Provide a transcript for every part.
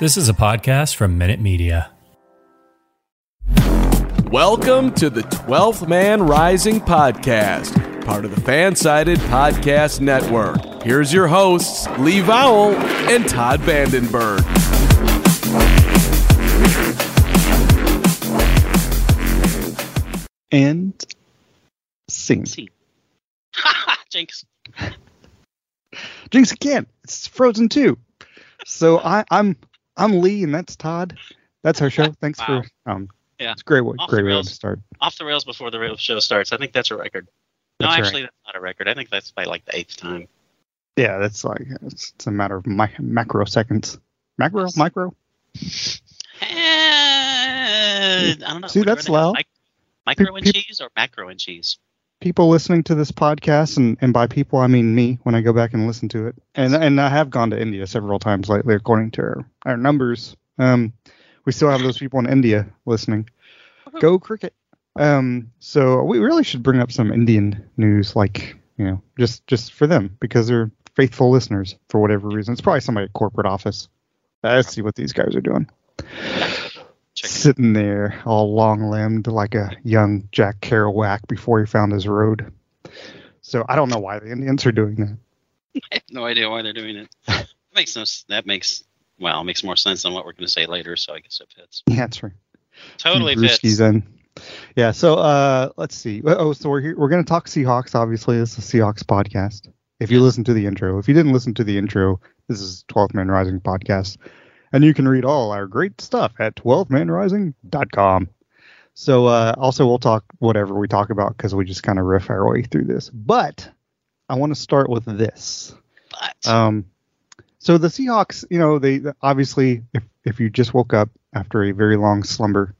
This is a podcast from Minute Media. Welcome to the 12th Man Rising podcast, part of the Fansided Podcast Network. Here's your hosts, Lee Vowell and Todd Vandenberg. And sing. See. Jinx. Jinx again. It's Frozen 2. So I, I'm I'm Lee and that's Todd. That's our show. Thanks Wow. for um Yeah. it's great Off great way to start. Off the rails before the real show starts. I think that's a record. No, That's right. actually, that's not a record. I think that's by like the eighth time. Yeah, that's like it's, it's a matter of mi- macro seconds. Macro, Yes. micro. Eh, I don't know. See, that's loud. mic- micro and cheese or macro and cheese? People listening to this podcast, and, and by people I mean me when I go back and listen to it. And and I have gone to India several times lately, according to our, our numbers. Um, we still have those people in India listening. Go cricket. Um, so we really should bring up some Indian news, like you know, just just for them because they're faithful listeners for whatever reason. It's probably somebody at corporate office. Let's see what these guys are doing. Check it. Sitting there, all long-limbed, like a young Jack Kerouac before he found his road. So I don't know why the Indians are doing that. I have no idea why they're doing it. That makes no. That makes well, it makes more sense than what we're going to say later. So I guess it fits. Yeah, that's right. Totally fits. in. Yeah, so uh, let's see. Oh, so we're here, we're gonna talk Seahawks. Obviously, this is a Seahawks podcast. If you listen to the intro, if you didn't listen to the intro, this is 12th Man Rising podcast, and you can read all our great stuff at 12manrising.com. So uh, also we'll talk whatever we talk about because we just kind of riff our way through this. But I want to start with this. But Um, so the Seahawks, you know, they obviously, if if you just woke up after a very long slumber,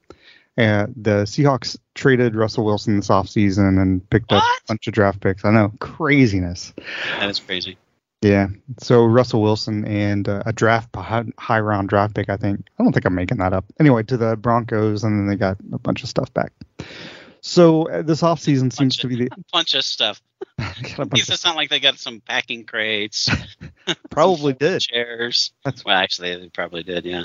uh, the Seahawks traded Russell Wilson this offseason and picked up a bunch of draft picks. I know, craziness. that is crazy. Yeah. So Russell Wilson and uh, a draft high, high round draft pick, I think. I don't think I'm making that up. Anyway, to the Broncos, and then they got a bunch of stuff back. So uh, this offseason seems Bunch to be the bunch of stuff. got a These of- it's not like they got some packing crates. probably did. chairs. That's- well, actually, they probably did. Yeah,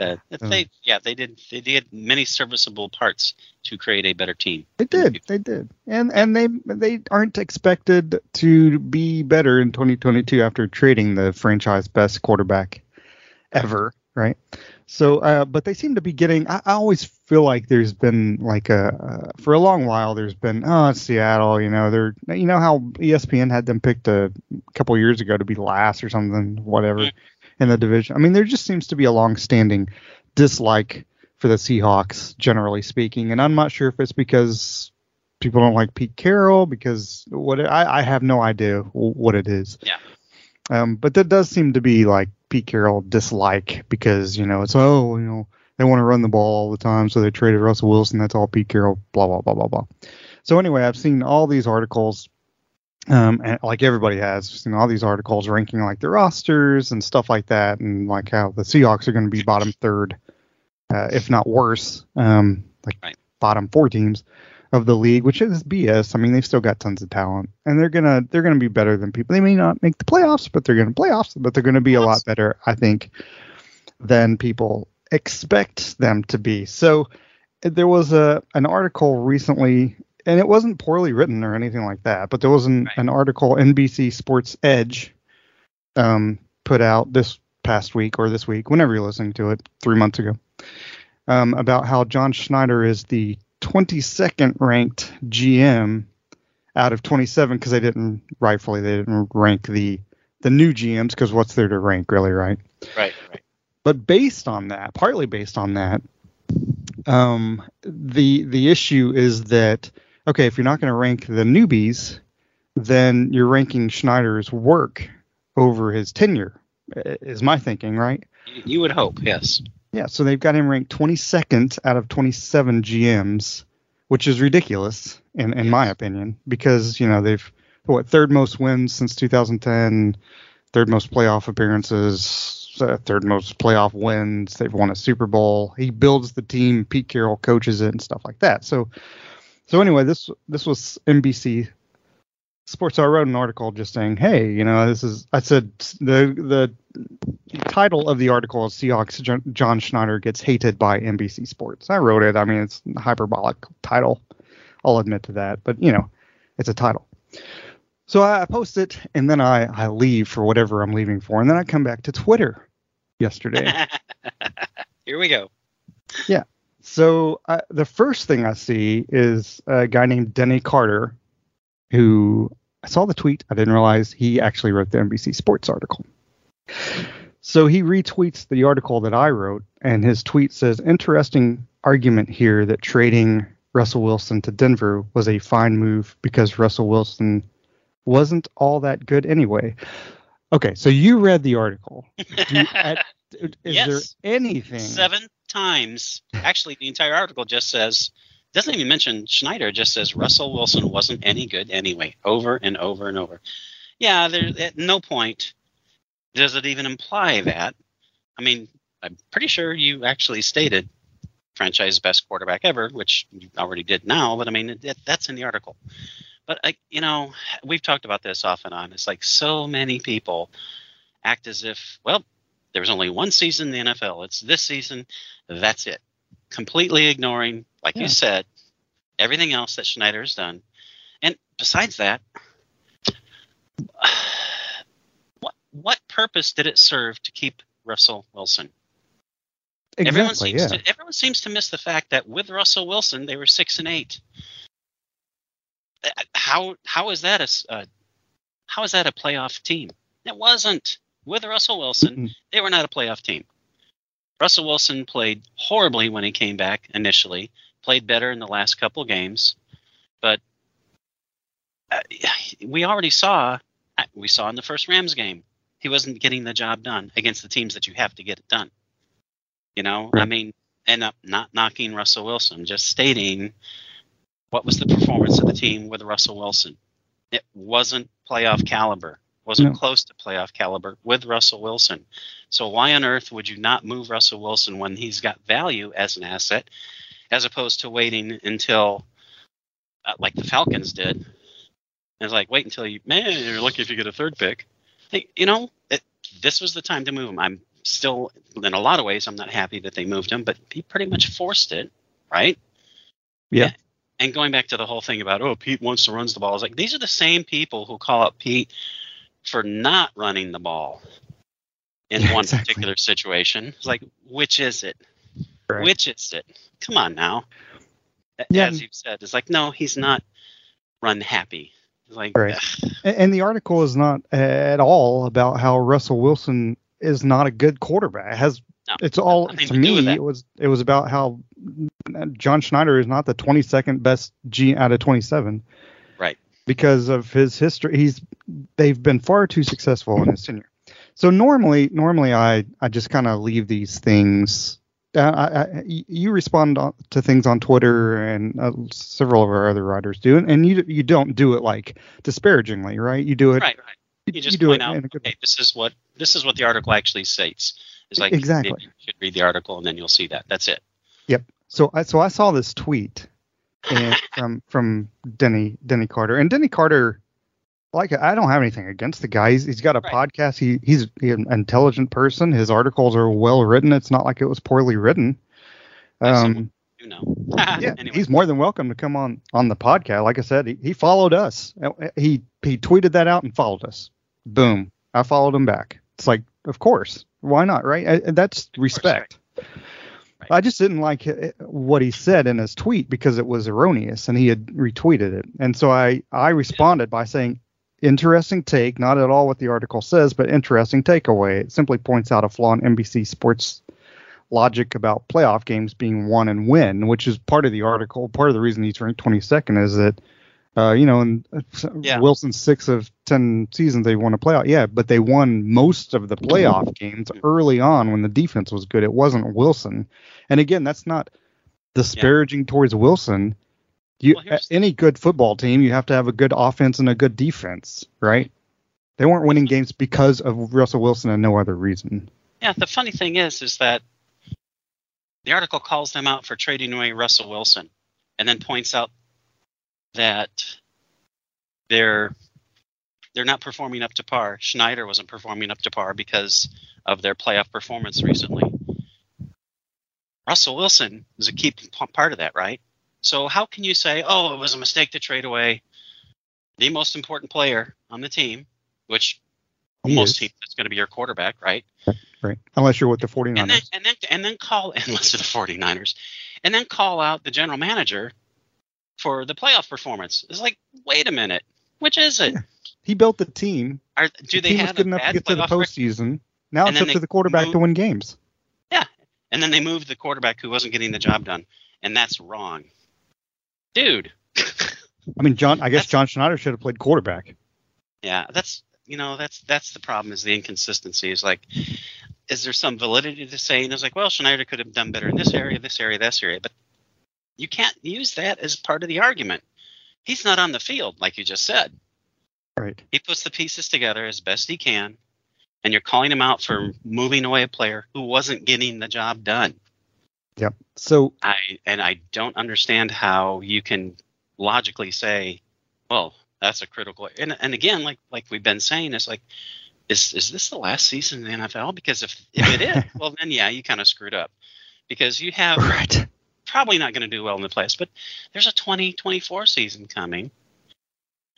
Uh, they yeah they did they did many serviceable parts to create a better team. They did. They did. And and they they aren't expected to be better in 2022 after trading the franchise best quarterback ever, right? So, uh, but they seem to be getting. I, I always feel like there's been like a uh, for a long while. There's been oh it's Seattle, you know they're you know how ESPN had them picked a couple years ago to be last or something, whatever, in the division. I mean, there just seems to be a long-standing dislike for the Seahawks, generally speaking, and I'm not sure if it's because people don't like Pete Carroll because what I, I have no idea what it is. Yeah. Um, but that does seem to be like Pete Carroll dislike because you know it's oh you know they want to run the ball all the time so they traded Russell Wilson that's all Pete Carroll blah blah blah blah blah. So anyway, I've seen all these articles. Um, and like everybody has seen all these articles ranking like the rosters and stuff like that, and like how the Seahawks are going to be bottom third, uh, if not worse, um, like Right. bottom four teams of the league, which is BS. I mean, they've still got tons of talent, and they're gonna they're gonna be better than people. They may not make the playoffs, but they're gonna playoffs, but they're gonna be a lot better, I think, than people expect them to be. So there was a an article recently, and it wasn't poorly written or anything like that, but there was an, Right. an article NBC Sports Edge um, put out this past week or this week, whenever you're listening to it, three months ago, um, about how John Schneider is the 22nd ranked GM out of 27 because they didn't rightfully they didn't rank the the new GMs because what's there to rank really, right? Right, right. But based on that, partly based on that, um, the the issue is that okay, if you're not going to rank the newbies, then you're ranking Schneider's work over his tenure is my thinking, right? You, you would hope, yes. Yeah, so they've got him ranked 22nd out of 27 GMs, which is ridiculous in in my opinion because you know they've what third most wins since 2010, third most playoff appearances, uh, third most playoff wins. They've won a Super Bowl. He builds the team. Pete Carroll coaches it and stuff like that. So, so anyway, this this was NBC Sports. I wrote an article just saying, hey, you know, this is. I said the the title of the article is Seahawks John Schneider gets hated by NBC Sports. I wrote it. I mean, it's a hyperbolic title. I'll admit to that, but you know, it's a title. So I post it and then I, I leave for whatever I'm leaving for. And then I come back to Twitter yesterday. Here we go. Yeah. So the first thing I see is a guy named Denny Carter, who I saw the tweet. I didn't realize he actually wrote the NBC Sports article. So he retweets the article that I wrote, and his tweet says, Interesting argument here that trading Russell Wilson to Denver was a fine move because Russell Wilson wasn't all that good anyway. Okay, so you read the article. You, at, is yes. there anything? Seven times. Actually, the entire article just says doesn't even mention Schneider. Just says Russell Wilson wasn't any good anyway, over and over and over. Yeah, there at no point does it even imply that. I mean, I'm pretty sure you actually stated franchise best quarterback ever, which you already did now. But I mean, it, that's in the article. But like you know, we've talked about this off and on. It's like so many people act as if, well, there was only one season in the NFL. It's this season. That's it. Completely ignoring, like yeah. you said, everything else that Schneider has done. And besides that, what what purpose did it serve to keep Russell Wilson? Exactly, everyone seems yeah. to everyone seems to miss the fact that with Russell Wilson they were six and eight. How how is that a uh, how is that a playoff team? It wasn't with Russell Wilson. They were not a playoff team. Russell Wilson played horribly when he came back initially. Played better in the last couple games, but uh, we already saw we saw in the first Rams game he wasn't getting the job done against the teams that you have to get it done. You know, right. I mean, end up not knocking Russell Wilson, just stating what was the performance of the team with Russell Wilson. It wasn't playoff caliber, wasn't no. close to playoff caliber with Russell Wilson. So why on earth would you not move Russell Wilson when he's got value as an asset, as opposed to waiting until, uh, like the Falcons did? And it's like wait until you man, you're lucky if you get a third pick. Hey, you know, it, this was the time to move him. I'm still, in a lot of ways, I'm not happy that they moved him, but he pretty much forced it, right? Yeah. And going back to the whole thing about, oh, Pete wants to run the ball, is like these are the same people who call out Pete for not running the ball in yeah, one exactly. particular situation. It's like, which is it? Right. Which is it? Come on now. Yeah. As you've said, it's like, no, he's not run happy. It's like, right. And the article is not at all about how Russell Wilson is not a good quarterback. It has no, it's all to to me it was it was about how John Schneider is not the 22nd best G out of 27 right. because of his history. He's they've been far too successful in his tenure. So normally normally I I just kind of leave these things. Uh, I, I, you respond to things on Twitter and uh, several of our other writers do, and you you don't do it like disparagingly, right? You do it Right, right. You just do point out, in a good okay, this is what this is what the article actually states. It's like Exactly. you should read the article and then you'll see that. That's it. Yep. So I so I saw this tweet from from Denny Denny Carter and Denny Carter like I don't have anything against the guy. He's, he's got a Right. podcast. He he's an intelligent person. His articles are well written. It's not like it was poorly written. Um, You know. yeah, anyway. he's more than welcome to come on on the podcast. Like I said, he, he followed us. He he tweeted that out and followed us. Boom, I followed him back. It's like, of course, why not, right? Uh, That's course, respect. Right. I just didn't like it- what he said in his tweet because it was erroneous, and he had retweeted it. And so I I responded by saying, interesting take, not at all what the article says, but interesting takeaway. It simply points out a flaw in NBC Sports logic about playoff games being won and win, which is part of the article. Part of the reason he's ranked 22nd is that Uh, you know, and uh, Yeah. Wilson's six of ten seasons they won a playoff. Yeah, but they won most of the playoff games early on when the defense was good. It wasn't Wilson. And again, that's not disparaging towards Wilson. You Well, any good football team, you have to have a good offense and a good defense, right? They weren't winning games because of Russell Wilson and no other reason. Yeah, the funny thing is, is that the article calls them out for trading away Russell Wilson, and then points out that they're they're not performing up to par. Schneider wasn't performing up to par because of their playoff performance recently. Russell Wilson is a key part of that, right? So how can you say, "Oh, it was a mistake to trade away the most important player on the team," which He most is. teams it's going to be your quarterback, right? Right. Unless you're with the 49ers. and then and then and then call unless they're the 49ers and then call out the general manager for the playoff performance it's like wait a minute which is it Yeah. he built the team. Are, do the they team was have good a enough to get to the playoff record? postseason. Now And it's up to the quarterback to win games. Yeah, and then they moved the quarterback who wasn't getting the job done and that's wrong dude I mean, John. I guess That's- John Schneider should have played quarterback. yeah that's you know that's that's the problem is the inconsistency is like is there some validity to saying it's like well Schneider could have done better in this area this area this area but you can't use that as part of the argument he's not on the field like you just said Right. he puts the pieces together as best he can and you're calling him out for moving away a player who wasn't getting the job done Yep. So i and i don't understand how you can logically say well that's a critical and and again like like we've been saying it's like is is this the last season in the nfl because if if it is well then yeah you kind of screwed up because you have right. Probably not going to do well in the playoffs but there's a 2024 season coming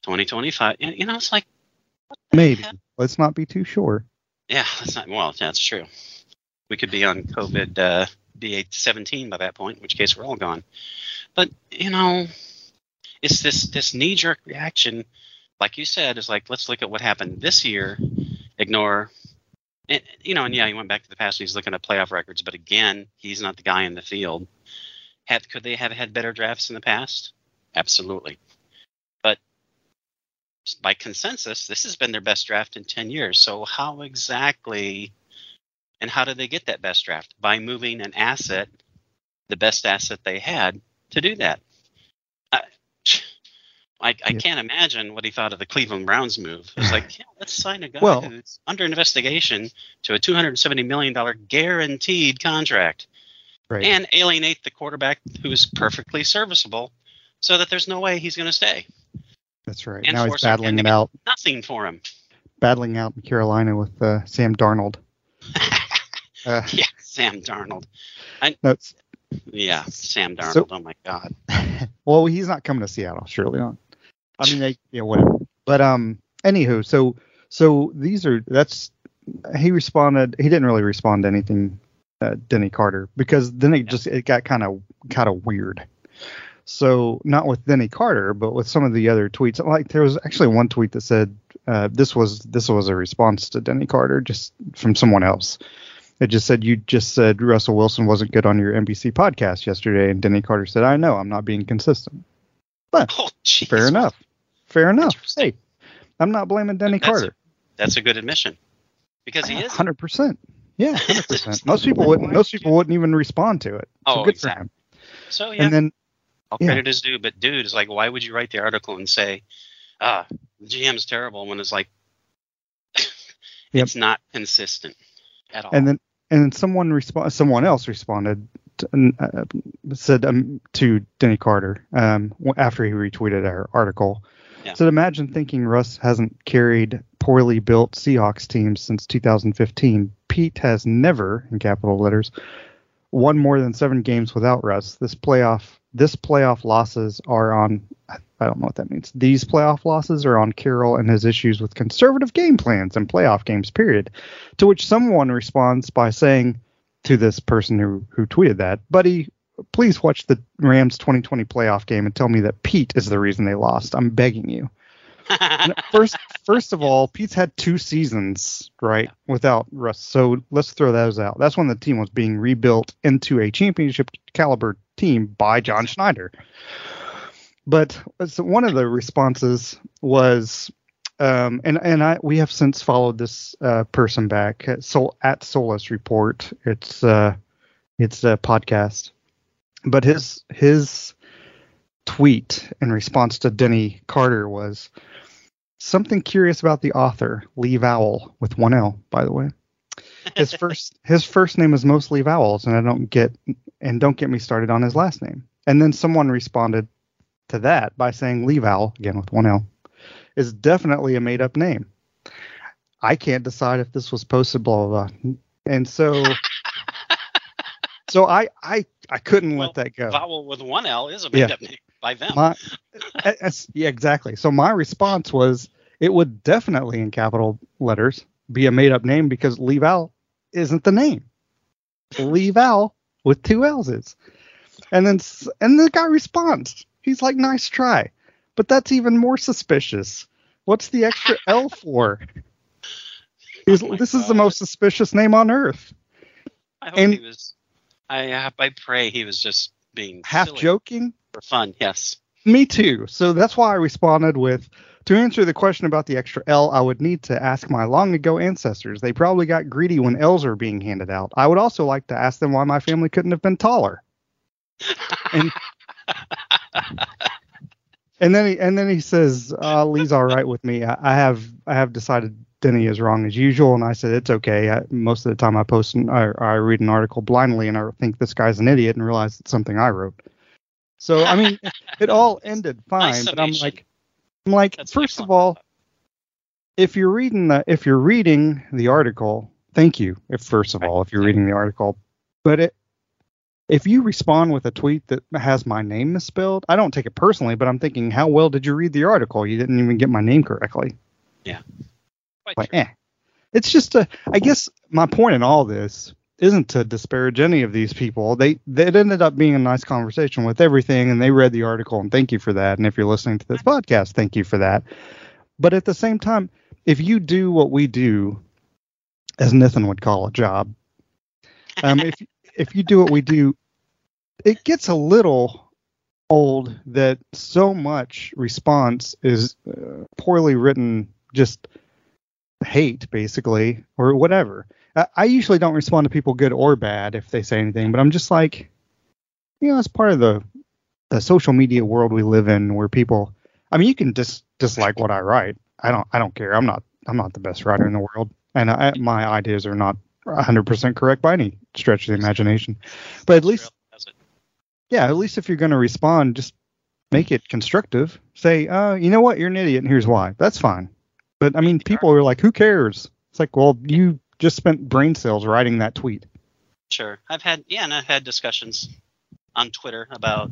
2025 and, you know it's like Maybe. heck? Let's not be too sure. Yeah, that's not well. That's true. We could be on COVID uh, BA17 by that point, in which case we're all gone. But you know, it's this this knee jerk reaction, like you said, is like let's look at what happened this year, ignore. And, you know, and yeah, he went back to the past. And he's looking at playoff records, but again, he's not the guy in the field. Had could they have had better drafts in the past? Absolutely. But by consensus, this has been their best draft in 10 years. So, how exactly and how did they get that best draft? By moving an asset, the best asset they had, to do that. I, I, I Yeah. can't imagine what he thought of the Cleveland Browns move. It's like, yeah, let's sign a guy Well- who's under investigation to a $270 million guaranteed contract Right. and alienate the quarterback who is perfectly serviceable so that there's no way he's going to stay. That's right. and now he's battling it out, Nothing for him. battling out in Carolina with uh, Sam Darnold. Uh, yeah, Sam Darnold. no, it's- Yeah, Sam Darnold. So- oh my God. well, he's not coming to Seattle, surely not. I mean, they, yeah, whatever. But um, anywho, so so these are that's he responded. He didn't really respond to anything, uh, Denny Carter, because then it just it got kind of kind of weird. So not with Denny Carter, but with some of the other tweets. Like there was actually one tweet that said uh, this was this was a response to Denny Carter, just from someone else. It just said you just said Russell Wilson wasn't good on your NBC podcast yesterday, and Denny Carter said, "I know, I'm not being consistent." Oh, jeez. Fair enough. Fair enough. Hey, I'm not blaming Denny That's Carter. That's a good admission because he is. Hundred percent. Yeah, hundred percent. Most people wouldn't. Most people wouldn't even respond to it. So Oh, good exactly. for him. So yeah, And then all yeah. credit is due. But dude, it's like, why would you write the article and say, ah, the GM's terrible when it's like, Yep. it's not consistent at all. and then and then someone respond. Someone else responded. To, uh, said um, to Denny Carter um, after he retweeted our article. Yeah. Said, imagine thinking Russ hasn't carried poorly built Seahawks teams since 2015. Pete has never, in capital letters, won more than seven games without Russ. This playoff, this playoff losses are on. I don't know what that means. These playoff losses are on Carroll and his issues with conservative game plans and playoff games. Period. To which someone responds by saying to this person who who tweeted that, buddy, please watch the Rams 2020 playoff game and tell me that Pete is the reason they lost. I'm begging you. First, first of all, Pete's had two seasons right without Russ, so let's throw those out. That's when the team was being rebuilt into a championship caliber team by John Schneider. but so one of the responses was, um, and and I we have since followed this uh, person back at, Sol, at Solus Report. It's uh, it's a podcast, but his his tweet in response to Denny Carter was something curious about the author Lee Vowell with one L, by the way. His first his first name is mostly vowels, and I don't get and don't get me started on his last name. And then someone responded to that by saying Lee Vowell again with one L is definitely a made up name. I can't decide if this was posted, blah blah blah. And so so I I I couldn't Well, let that go. Vowel with one L is a Yeah. made up name by them. My, yeah, exactly. So my response was it would definitely in capital letters be a made up name because Lee Val isn't the name. Lee Val with two L's is. And then and the guy responds. He's like, nice try. But that's even more suspicious. What's the extra L for? He's- Oh this is the most suspicious name on earth. I hope and- he was. I I pray he was just being Half silly joking, for fun. Yes. Me too. So that's why I responded with to answer the question about the extra L, I would need to ask my long ago ancestors. They probably got greedy when L's were being handed out. I would also like to ask them why my family couldn't have been taller. And and then he and then he says, uh, "Lee's all right with me. I, I have I have decided Denny is wrong as usual." And I said, "It's okay. I, most of the time, I post an, I, I read an article blindly and I think this guy's an idiot and realize it's something I wrote." So I mean, it all ended fine. Nice but I'm like, I'm like, That's first of all, if you're reading the if you're reading the article, thank you. If first of all, if you're reading the article, but it if you respond with a tweet that has my name misspelled, I don't take it personally, but I'm thinking, how well did you read the article? You didn't even get my name correctly. Quite Like, eh. It's just a. I guess my point in all this isn't to disparage any of these people. They, it ended up being a nice conversation with everything, and they read the article, and thank you for that. And if you're listening to this podcast, thank you for that. But at the same time, if you do what we do, as Nathan would call a job, um, if if you do what we do, it gets a little old that so much response is uh, poorly written, just hate basically or whatever. I, usually don't respond to people good or bad if they say anything, but I'm just like, you know, it's part of the the social media world we live in where people. I mean, you can dis dislike what I write. I don't. I don't care. I'm not. I'm not the best writer in the world, and I, my ideas are not 100% correct by any stretch of the imagination. But at least yeah, at least if you're going to respond, just make it constructive. Say, uh, you know what, you're an idiot, and here's why. That's fine. But I mean, people are like, who cares? It's like, well, you just spent brain cells writing that tweet. Sure. I've had yeah, and I've had discussions on Twitter about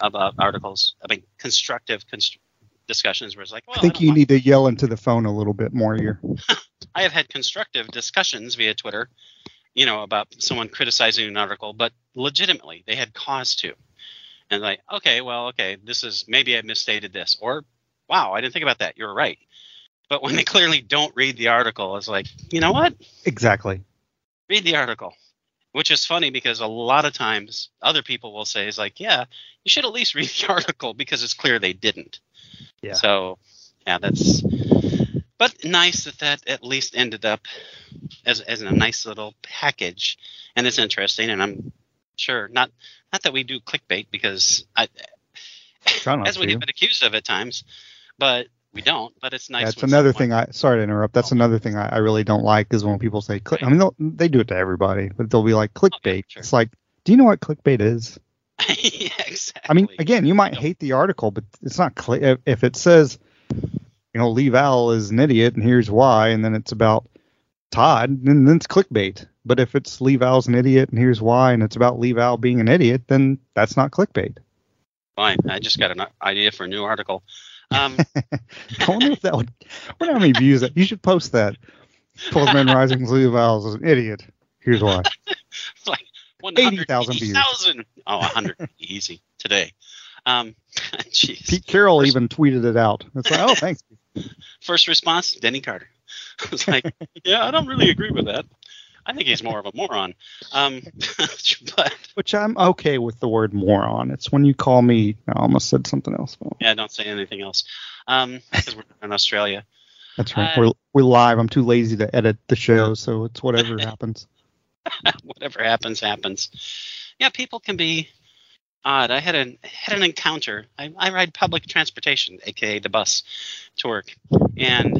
about articles. I mean, constructive const- discussions where it's like, well, I think don't you need to yell into the phone a little bit more here. I have had constructive discussions via Twitter, you know, about someone criticizing an article, but legitimately they had cause to. And like, okay, well, okay, this is maybe I misstated this, or wow, I didn't think about that. You're right. But when they clearly don't read the article, it's like, you know what? Exactly. Read the article. Which is funny because a lot of times other people will say, is like, yeah, you should at least read the article because it's clear they didn't. Yeah. So, yeah, that's. But nice that that at least ended up as as a nice little package, and it's interesting. And I'm sure not not that we do clickbait because I, as we have been accused of at times, but we don't. But it's nice. That's another someone- thing I sorry to interrupt. That's another thing I, I really don't like is when people say click. I mean, they'll, they do it to everybody, but they'll be like clickbait. sure. It's like, do you know what clickbait is? yeah, exactly. I mean, again, you might hate the article, but it's not If, if it says, you know, Lee Val is an idiot and here's why, and then it's about Todd, then, then it's clickbait. But if it's Lee Val's an idiot and here's why, and it's about Lee Val being an idiot, then that's not clickbait. Fine. I just got an idea for a new article. Um, I wonder if that would. I wonder how many views that. You should post that. Men Rising Lee Val's is an idiot. Here's why. like 80,000 views. 180,000. Oh, 100 easy today. Um, jeez. Pete Carroll even tweeted it out. It's like, oh, thanks. First response, Denny Carter. I was like, yeah, I don't really agree with that. I think he's more of a moron. Um, but Which I'm okay with the word moron. It's when you call me. I almost said something else. Yeah, don't say anything else. Um, because we're in Australia. that's right. Uh, we're we're live. I'm too lazy to edit the show, so it's whatever happens. Whatever happens, happens. Yeah, people can be odd. I had an had an encounter. I, I ride public transportation, aka the bus, to work, and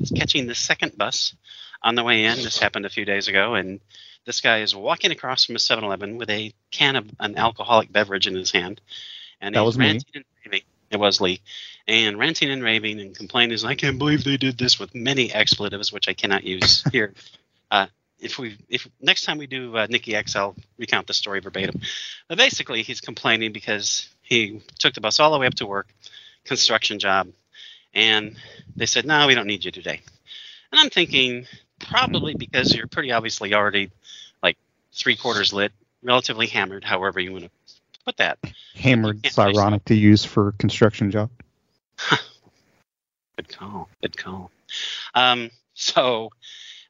was catching the second bus on the way in. This happened a few days ago, and this guy is walking across from a 7-Eleven with a can of an alcoholic beverage in his hand, and That he's was me. ranting and raving. It was Lee, and ranting and raving and complaining. I can't believe they did this with many expletives, which I cannot use here. Uh, if we if next time we do uh, Nikki X, I'll recount the story verbatim. But basically, he's complaining because he took the bus all the way up to work, construction job, and they said, "No, we don't need you today." And I'm thinking, probably because you're pretty obviously already like three quarters lit, relatively hammered, however you want to put that. Hammered. It's ironic to use for construction job. Good call. Good call. Um, so,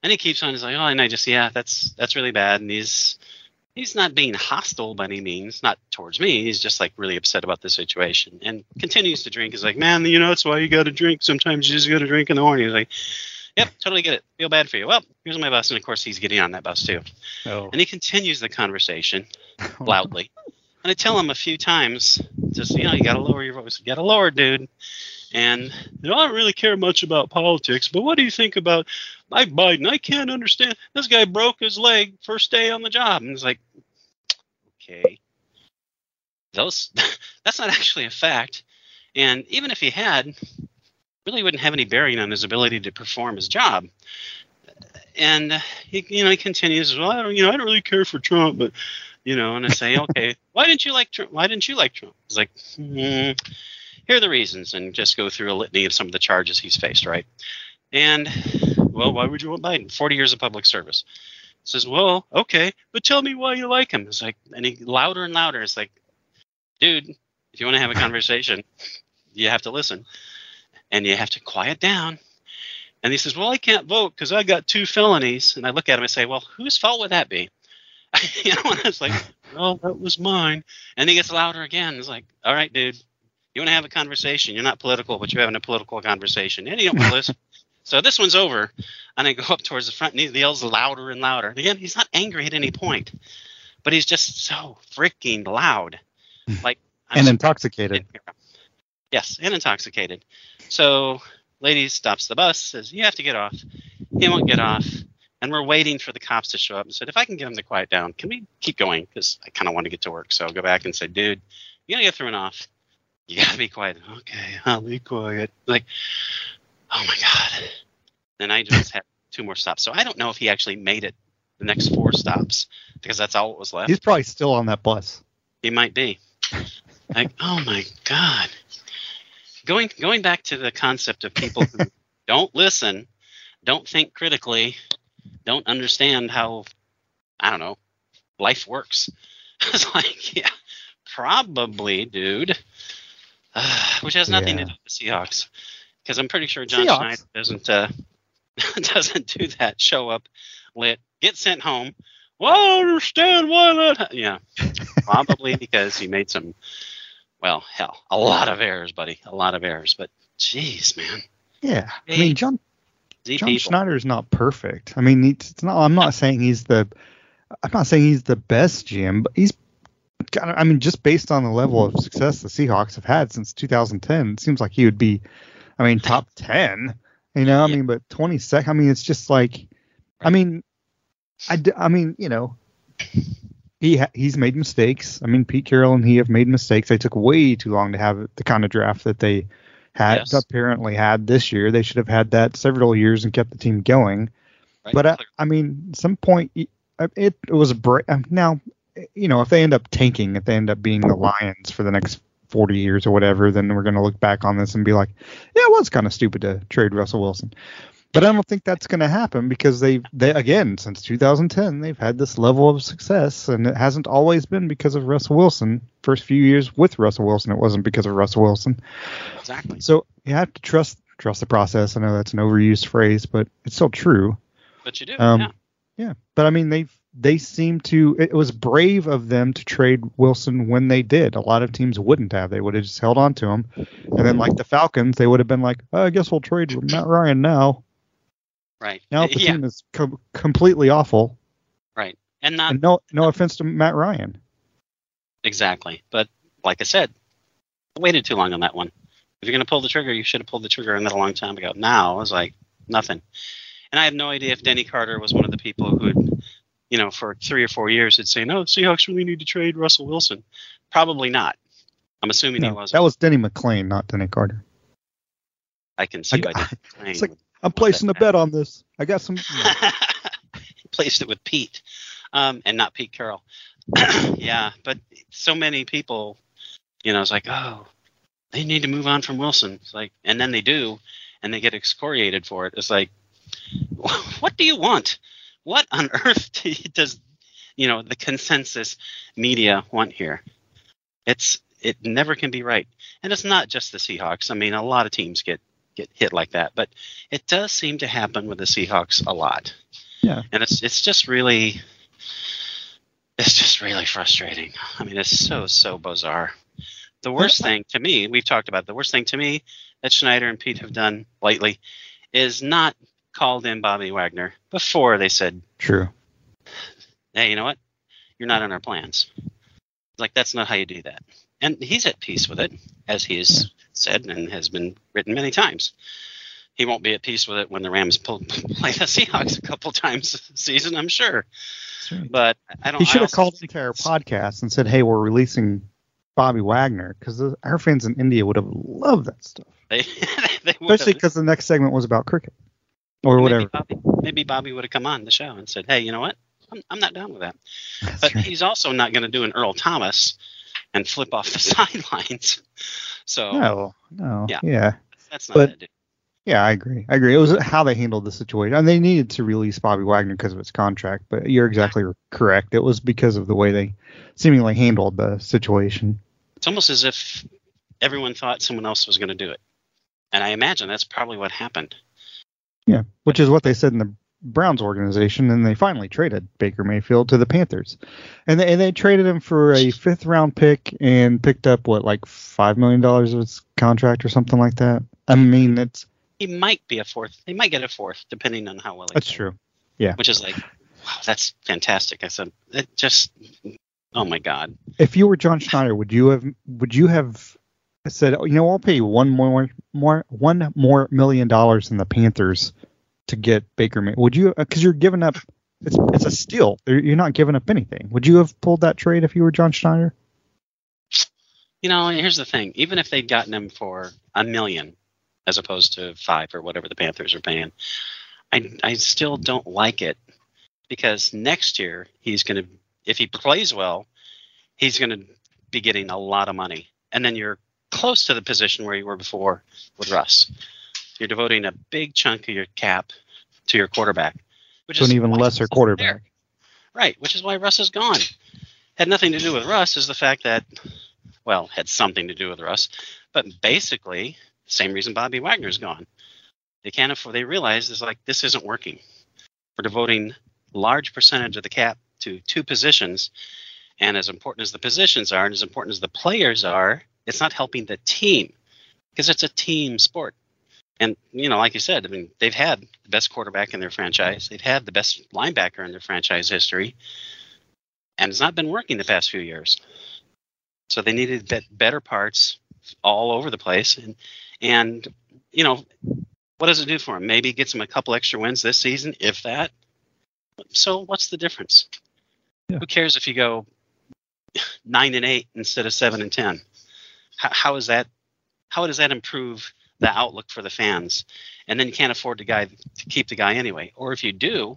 and he keeps on. He's like, oh, and I just, yeah, that's that's really bad. And he's he's not being hostile by any means, not towards me. He's just like really upset about the situation and continues to drink. He's like, man, you know, that's why you got to drink. Sometimes you just got to drink in the morning. He's like, yep, totally get it. Feel bad for you. Well, here's my bus, and of course he's getting on that bus too. Oh. And he continues the conversation loudly. And I tell him a few times, just you know, you gotta lower your voice. You gotta lower, dude. And you know, I don't really care much about politics, but what do you think about Mike Biden? I can't understand. This guy broke his leg first day on the job, and it's like, okay, those that's not actually a fact. And even if he had, really wouldn't have any bearing on his ability to perform his job. And he, you know, he continues. Well, I don't, you know, I don't really care for Trump, but you know, and I say, okay, why didn't you like Trump? Why didn't you like Trump? He's like, hmm, here are the reasons, and just go through a litany of some of the charges he's faced, right? And well, why would you want Biden? Forty years of public service. He Says, well, okay, but tell me why you like him. It's like, and he louder and louder. It's like, dude, if you want to have a conversation, you have to listen, and you have to quiet down. And he says, well, I can't vote because I got two felonies. And I look at him and say, well, whose fault would that be? you know, and it's like, well, that was mine. And he gets louder again. It's like, all right, dude, you want to have a conversation. You're not political, but you're having a political conversation. And you don't want to listen. So this one's over. And I go up towards the front and he yells louder and louder. And again, he's not angry at any point, but he's just so freaking loud. Hmm. Like, I'm and intoxicated. didn't hear him. Yes, and intoxicated. So, lady stops the bus, says, You have to get off. He won't get off. And we're waiting for the cops to show up and said, If I can get him to quiet down, can we keep going? Because I kind of want to get to work. So I'll go back and say, Dude, you're going to get thrown off. You got to be quiet. Okay, I'll be quiet. Like, oh my God. Then I just had two more stops. So I don't know if he actually made it the next four stops because that's all that was left. He's probably still on that bus. He might be. Like, oh my God. Going going back to the concept of people who don't listen, don't think critically, don't understand how I don't know, life works. It's like, yeah, probably, dude. Uh, which has nothing to do with the Seahawks. Because I'm pretty sure John Seahawks. Schneider doesn't uh, doesn't do that. Show up, lit, get sent home. Well, I don't understand why that. Yeah, probably because he made some. Well, hell, a lot of errors, buddy, a lot of errors. But jeez, man, Yeah. I mean, John John people. Schneider's not perfect. I mean, it's not. I'm not saying he's the. I'm not saying he's the best GM, but he's. got- I mean, just based on the level of success the Seahawks have had since 2010, it seems like he would be. I mean, top 10. You know, I Yeah. mean, but 22nd. I mean, it's just like. I mean, I. d- I mean, you know. He ha- he's made mistakes. I mean, Pete Carroll and he have made mistakes. They took way too long to have the kind of draft that they had Yes. apparently had this year. They should have had that several years and kept the team going. Right? But uh, Clear. I mean, at some point uh, it, it was a break. Now, you know, if they end up tanking, if they end up being the Lions for the next 40 years or whatever, then we're going to look back on this and be like, yeah, it was kind of stupid to trade Russell Wilson. But I don't think that's going to happen because they they again since 2010 they've had this level of success and it hasn't always been because of Russell Wilson. First few years with Russell Wilson, it wasn't because of Russell Wilson. exactly. So you have to trust trust the process. I know that's an overused phrase, but it's still true. But you do. Um, yeah. Yeah, but I mean they they seem to it was brave of them to trade Wilson when they did. A lot of teams wouldn't have. They would have just held on to him. And then like the Falcons, they would have been like, oh, "I guess we'll trade Matt Ryan now." Right. Now the yeah. team is com- completely awful. Right. And not And no no offense to Matt Ryan. exactly. But like I said, I waited too long on that one. If you're going to pull the trigger, you should have pulled the trigger on that a long time ago. Now, I was like, nothing. And I have no idea if Denny Carter was one of the people who had, you know, for three or four years had say, no, oh, Seahawks really need to trade Russell Wilson. Probably not. I'm assuming he wasn't. that was Denny McClain, not Denny Carter. I can see I got- Denny McClain It's like I'm placing a bet on this. I got some. Placed it with Pete, um, and not Pete Carroll. yeah, but so many people, you know, it's like, oh, they need to move on from Wilson. It's like, and then they do, and they get excoriated for it. It's like, what do you want? What on earth do you- does, you know, the consensus media want here? It's it never can be right, and it's not just the Seahawks. I mean, a lot of teams get get hit like that, but it does seem to happen with the Seahawks a lot. Yeah. And it's it's just really it's just really frustrating. I mean, it's so so bizarre. The worst thing to me, we've talked about the worst thing to me that Schneider and Pete have done lately is not called in Bobby Wagner before they said, True. "Hey, you know what? You're not on our plans." Like that's not how you do that. And he's at peace with it, as he has said and has been written many times. He won't be at peace with it when the Rams pull, play the Seahawks a couple times this season, I'm sure. But I don't. He should I have called think into our podcast and said, "Hey, we're releasing Bobby Wagner," because our fans in India would have loved that stuff, They, they especially because the next segment was about cricket or maybe whatever. Bobby, maybe Bobby would have come on the show and said, "Hey, you know what? I'm, I'm not down with that." That's But right. he's also not going to do an Earl Thomas and flip off the sidelines. So No, no, Yeah. yeah. that's not but-. Yeah, I agree. I agree. It was how they handled the situation. And they needed to release Bobby Wagner because of his contract, but you're exactly correct. It was because of the way they seemingly handled the situation. It's almost as if everyone thought someone else was going to do it, and I imagine that's probably what happened. Yeah, which is what they said in the Browns organization, and they finally traded Baker Mayfield to the Panthers, and they, and they traded him for a fifth round pick and picked up what like five million dollars of his contract or something like that. I mean, it's He might be a fourth. He might get a fourth, depending on how well. He that's plays, true. Yeah. Which is like, wow, that's fantastic. I said, it just, oh my god. If you were John Schneider, would you have would you have said, oh, you know, I'll pay you one more more one more million dollars than the Panthers to get Baker May? Would you? Uh, because you're giving up. It's it's a steal. You're not giving up anything. Would you have pulled that trade if you were John Schneider? You know, here's the thing. Even if they'd gotten him for a million, as opposed to five or whatever the Panthers are paying, I I still don't like it because next year he's going to, if he plays well, he's going to be getting a lot of money, and then you're close to the position where you were before with Russ. You're devoting a big chunk of your cap to your quarterback, which To is an even lesser quarterback. there. Right, which is why Russ is gone. Had nothing to do with Russ, is the fact that, well, had something to do with Russ, but basically, same reason Bobby Wagner's gone. They can't afford. They realize it's like this isn't working. We're devoting large percentage of the cap to two positions, and as important as the positions are, and as important as the players are, it's not helping the team because it's a team sport. And you know, like you said, I mean, they've had the best quarterback in their franchise. They've had the best linebacker in their franchise history, and it's not been working the past few years. So they needed better parts all over the place, and and you know, what does it do for them? Maybe it gets them a couple extra wins this season, if that. So what's the difference? Yeah. Who cares if you go nine and eight instead of seven and ten? How, how is that? How does that improve the outlook for the fans? And then you can't afford to guy to keep the guy anyway. Or if you do,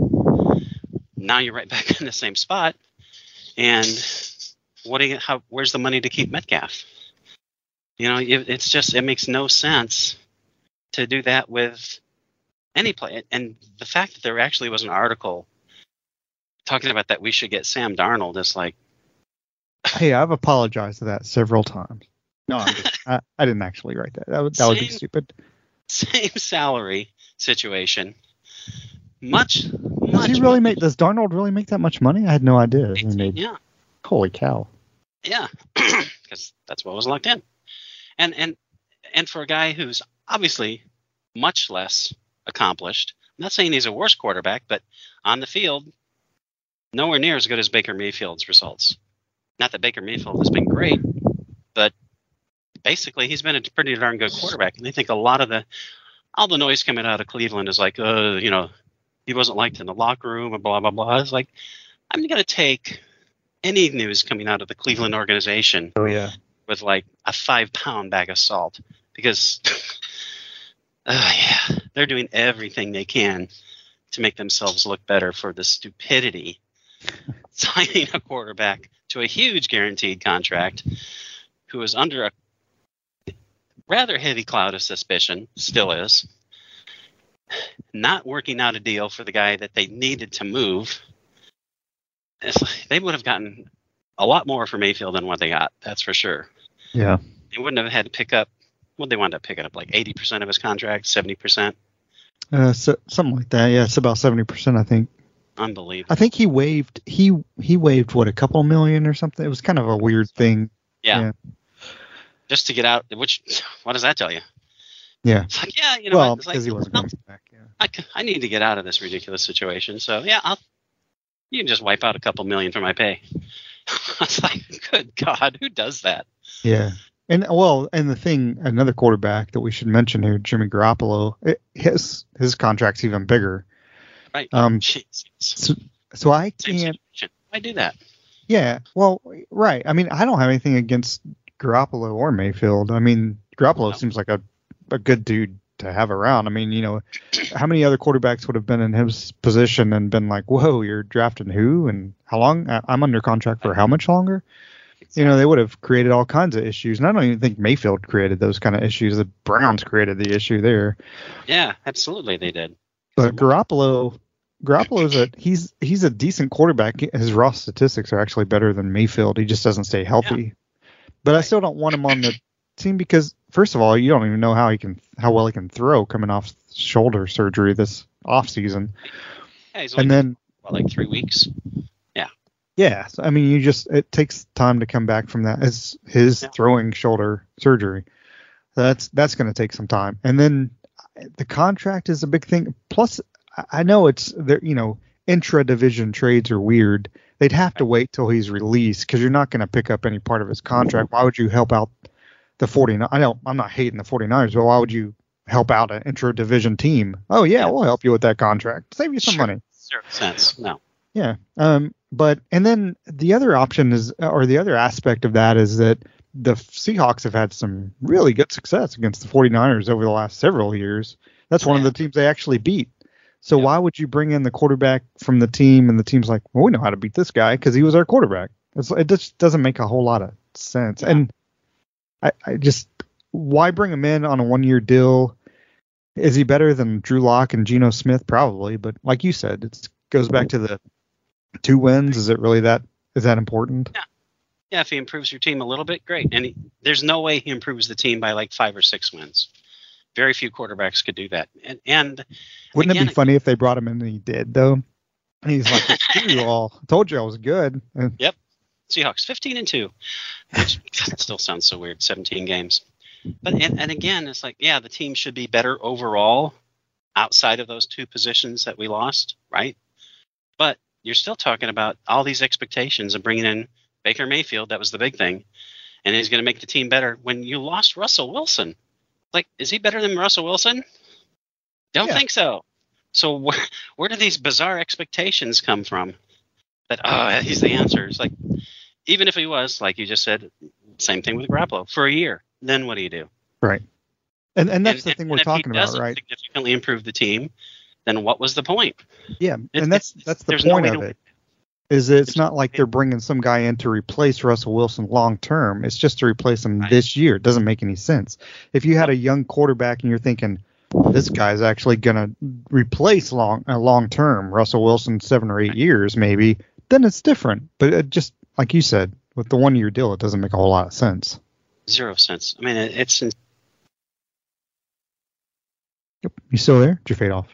now you're right back in the same spot. And what do you? How? Where's the money to keep Metcalf? You know, it, it's just it makes no sense to do that with any play. And the fact that there actually was an article talking about that we should get Sam Darnold is like, Hey, I've apologized to that several times. No, I'm just, I, I didn't actually write that. That would, that would be stupid. same salary situation. much, Does much. he really make? Does Darnold really make that much money? I had no idea. He made, Yeah, holy cow! yeah, because that's what was locked in, and and and for a guy who's obviously much less accomplished. I'm not saying he's a worse quarterback, but on the field, nowhere near as good as Baker Mayfield's results. Not that Baker Mayfield has been great, basically he's been a pretty darn good quarterback. And I think a lot of the all the noise coming out of Cleveland is like, uh, you know, he wasn't liked in the locker room and blah blah blah. It's like I'm gonna take any news coming out of the Cleveland organization Oh yeah. with like a five pound bag of salt because uh, yeah they're doing everything they can to make themselves look better for the stupidity signing a quarterback to a huge guaranteed contract who is under a rather heavy cloud of suspicion still is not working out a deal for the guy that they needed to move like they would have gotten a lot more for Mayfield than what they got. That's for sure. Yeah. They wouldn't have had to pick up. What they wound up picking up like 80% of his contract, 70%. Uh, so, something like that. Yeah, it's about seventy percent, I think. Unbelievable. I think he waived he he waived what a couple million or something. It was kind of a weird thing. Yeah. yeah. Just to get out. Which what does that tell you? Yeah. It's like yeah, you know, well? It's like, because he wasn't going back. Yeah. I, I need to get out of this ridiculous situation. So yeah, I'll. You can just wipe out a couple million for my pay. I was like, good God, who does that? Yeah. And well, and the thing, another quarterback that we should mention here, Jimmy Garoppolo, it, his his contract's even bigger. Right. Um, Jesus. So, so I can't. Why do that? Yeah. Well, right. I mean, I don't have anything against Garoppolo or Mayfield. I mean, Garoppolo seems like a a good dude to have around. I mean, you know, how many other quarterbacks would have been in his position and been like, "Whoa, you're drafting who and how long? I'm under contract for how much longer?" You know, they would have created all kinds of issues. And I don't even think Mayfield created those kind of issues. The Browns created the issue there. Yeah, absolutely, they did. But Garoppolo, Garoppolo's a he's he's a decent quarterback. His raw statistics are actually better than Mayfield. He just doesn't stay healthy. But I still don't want him on the team because first of all, you don't even know how he can how well he can throw coming off shoulder surgery this off season. Yeah, he's only And then what, like three weeks. yeah, Yeah, so, I mean you just it takes time to come back from that as his Yeah. throwing shoulder surgery. That's that's going to take some time. And then the contract is a big thing. Plus I- I know it's there, you know, intra division trades are weird. They'd have to wait till he's released because you're not going to pick up any part of his contract. Why would you help out the 49? I know I'm not hating the 49ers, but why would you help out an intra division team? Oh yeah, Yeah. we'll help you with that contract. Save you some Sure. money. Zero sense. No. Yeah. Um, but and then the other option is, or the other aspect of that is that the Seahawks have had some really good success against the 49ers over the last several years. That's one of the teams they actually beat. So Yeah. why would you bring in the quarterback from the team and the team's like, well, we know how to beat this guy because he was our quarterback. It's, it just doesn't make a whole lot of sense. Yeah. And I, I just, why bring him in on a one year deal? Is he better than Drew Lock and Geno Smith? Probably, but like you said, it goes back to the two wins. Is it really that? Is that important? Yeah, Yeah, if he improves your team a little bit, great. And he, there's no way he improves the team by like five or six wins. Very few quarterbacks could do that. And and Wouldn't it be funny if they brought him in and he did though? And he's like, "Screw you all! I told you I was good." Yep. Seahawks 15 and 2. Which God, still sounds so weird, 17 games. But and, and again, it's like, yeah, the team should be better overall outside of those two positions that we lost, right? But you're still talking about all these expectations of bringing in Baker Mayfield, that was the big thing. And he's going to make the team better when you lost Russell Wilson. Like, is he better than Russell Wilson? Don't Yeah. think so. So where where do these bizarre expectations come from? That oh he's the answer. It's like even if he was, like you just said, same thing with Garoppolo for a year. Then what do you do? right, and and that's And- the thing we're talking about, right? Significantly improve the team. Then what was the point? Yeah, and that's that's the no point way of it. Is it's not like they're bringing some guy in to replace Russell Wilson long term. It's just to replace him Right. this year. It doesn't make any sense. If you had a young quarterback and you're thinking this guy's actually gonna replace long uh, long term Russell Wilson seven or eight years maybe, then it's different. But it just like you said with the one year deal, it doesn't make a whole lot of sense. Zero sense. I mean, it, it's Yep. You still there? Did you fade off?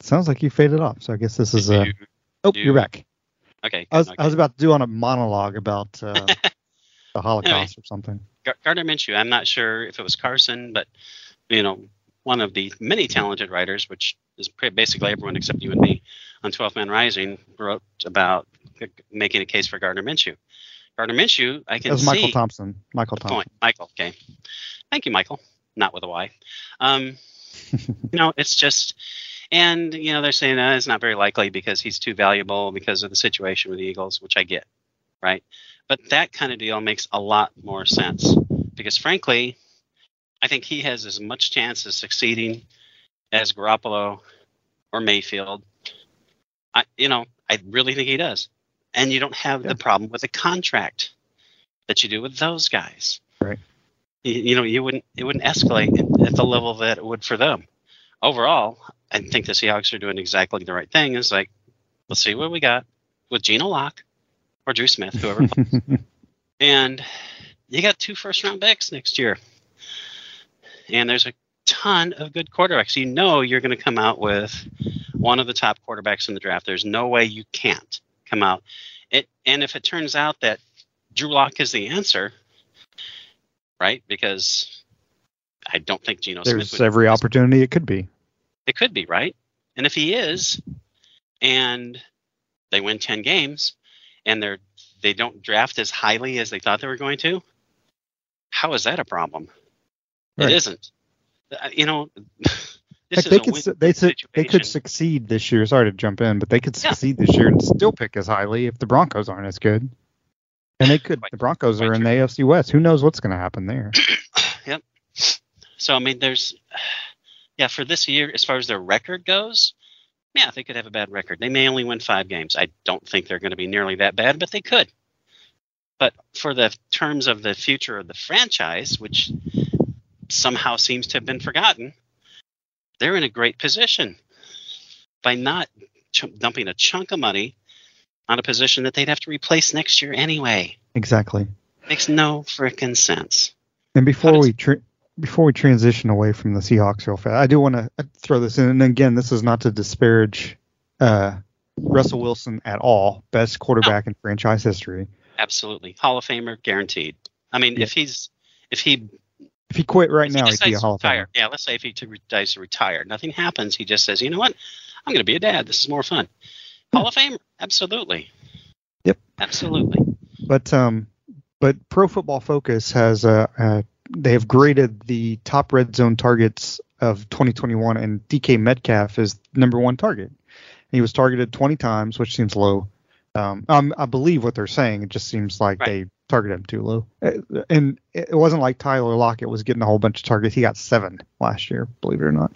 Sounds like you faded off. So I guess this is a. Do- Oh, do- you're back. okay. I was okay. I was about to do on a monologue about uh, the Holocaust or something. Gar- Gardner Minshew. I'm not sure if it was Carson, but you know, one of the many talented writers, which is basically everyone except you and me, on 12th Man Rising, wrote about making a case for Gardner Minshew. Gardner Minshew, I can was Michael Thompson. Michael Thompson. point. Michael, okay. Thank you, Michael. Not with a Y. Um, you know, it's just, and you know, they're saying uh, it's not very likely because he's too valuable because of the situation with the Eagles, which I get, right? But that kind of deal makes a lot more sense because, frankly, I think he has as much chance of succeeding as Garoppolo or Mayfield. I, you know, I really think he does, and you don't have Yeah. the problem with the contract that you do with those guys. Right. You, you know, you wouldn't it wouldn't escalate at the level that it would for them. Overall, I think the Seahawks are doing exactly the right thing. Is like, let's see what we got with Geno Locke or Drew Smith, whoever. and you got two first round picks next year. And there's a ton of good quarterbacks. You know you're going to come out with one of the top quarterbacks in the draft. There's no way you can't come out. It, and if it turns out that Drew Lock is the answer, right? Because I don't think Geno Smith There's every opportunity it could be. it could be, right? And if he is, and they win ten games, and they're they don't draft as highly as they thought they were going to, how is that a problem? Right. It isn't. Uh, You know, Heck, this is they a could they, they could succeed this year. Sorry to jump in, but they could Yeah. succeed this year and still pick as highly if the Broncos aren't as good. And they could. The Broncos are in true. the AFC West. Who knows what's going to happen there? yep. So I mean, there's, yeah, for this year, as far as their record goes, yeah, they could have a bad record. They may only win five games. I don't think they're going to be nearly that bad, but they could. But for the terms of the future of the franchise, which somehow seems to have been forgotten, they're in a great position by not ch- dumping a chunk of money on a position that they'd have to replace next year anyway. Exactly. Makes no frickin' sense. And before does- we tra- before we transition away from the Seahawks real fast, I do want to throw this in. And again, this is not to disparage uh, Russell Wilson at all. Best quarterback in franchise history. Absolutely, Hall of Famer guaranteed. I mean, Yeah. if he's if he If he quit right now, he he'd be a Hall of Famer. yeah, let's say if he decides to retire, nothing happens. He just says, you know what, I'm going to be a dad. This is more fun. Hall of Famer, absolutely. Yep. Absolutely. But um, but Pro Football Focus has uh, uh they have graded the top red zone targets of 2021, and DK Metcalf is number one target. He was targeted 20 times, which seems low. Um, um, I believe what they're saying. It just seems like Right. they targeted him too low. Uh, And it wasn't like Tyler Lockett was getting a whole bunch of targets. He got seven last year, believe it or not.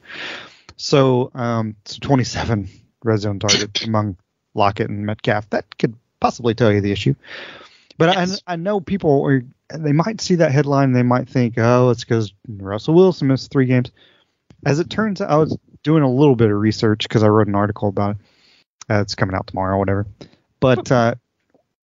So, um, so 27 red zone targets among Lockett and Metcalf. That could possibly tell you the issue. But Yes. I, I know people are they might see that headline and they might think, oh, it's because Russell Wilson missed three games. As it turns out, I was doing a little bit of research because I wrote an article about it. Uh, it's coming out tomorrow or whatever. But uh,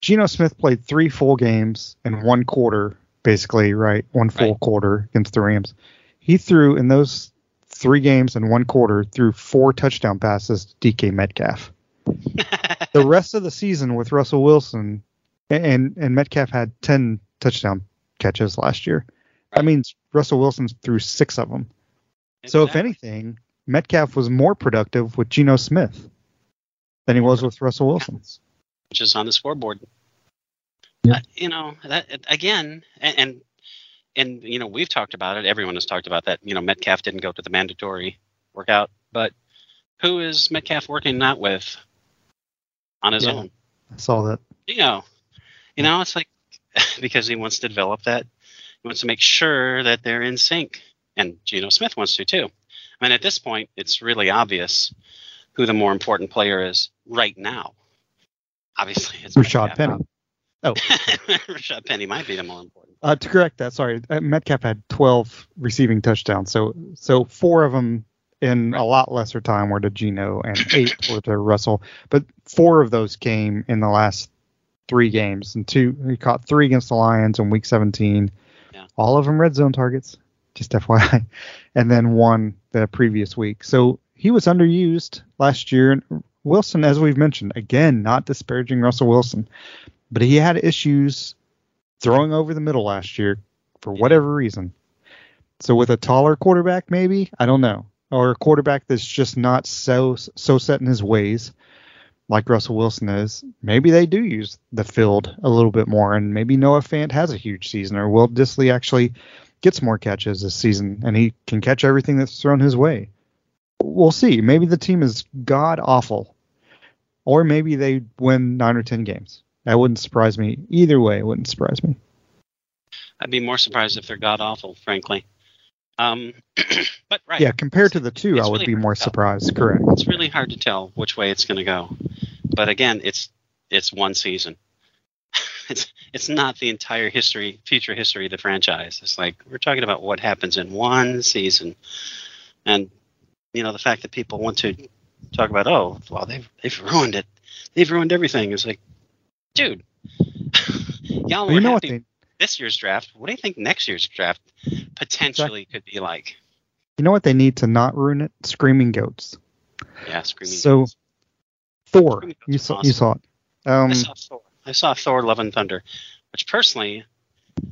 Geno Smith played three full games and one quarter, basically, right? One full Right. quarter against the Rams. He threw in those three games and one quarter threw four touchdown passes to DK Metcalf the rest of the season with Russell Wilson and and Metcalf had 10 touchdown catches last year. That means Russell Wilson threw six of them. So if anything, Metcalf was more productive with Geno Smith than he was with Russell Wilson. which is on the scoreboard. Yeah. Uh, you know that again, and, and and you know we've talked about it. Everyone has talked about that. You know Metcalf didn't go to the mandatory workout, but who is Metcalf working not with on his Yeah. own? I saw that. You know, you know it's like because he wants to develop that. He wants to make sure that they're in sync, and Geno Smith wants to too. I mean, at this point, it's really obvious who the more important player is right now. Obviously, it's Rashad. Penny. Oh, Rashad Penny might be the more important. uh, to correct that, sorry, uh, Metcalf had 12 receiving touchdowns. So so four of them in a lot lesser time were to Geno and eight were to Russell. But four of those came in the last three games, and two he caught three against the Lions in Week 17. Yeah. All of them red zone targets, just FYI, and then one the previous week. So he was underused last year. And Wilson, as we've mentioned, again, not disparaging Russell Wilson, but he had issues throwing over the middle last year for whatever reason. So with a taller quarterback, maybe I don't know, or a quarterback that's just not so so set in his ways, like Russell Wilson is. Maybe they do use the field a little bit more, and maybe Noah Fant has a huge season, or Will Dissly actually gets more catches this season, and he can catch everything that's thrown his way. We'll see. Maybe the team is god awful, or maybe they win nine or ten games. That wouldn't surprise me. Either way, it wouldn't surprise me. I'd be more surprised if they're god awful, frankly. Um, but right. Yeah, compared to the two, It's I would really be more hard to tell. surprised. Correct. It's really hard to tell which way it's going to go. But again, it's it's one season. it's it's not the entire history, future history of the franchise. It's like we're talking about what happens in one season, and you know the fact that people want to talk about, oh, well, they've they've ruined it, they've ruined everything. It's like, dude, y'all were you know what happy they this year's draft. What do you think next year's draft potentially could be like? you know what they need to not ruin it? Screaming goats. Yeah, screaming. Goats. So Goats. Thor, you saw awesome. you saw it. Um, I saw Thor. I saw Thor: Love and Thunder, which personally,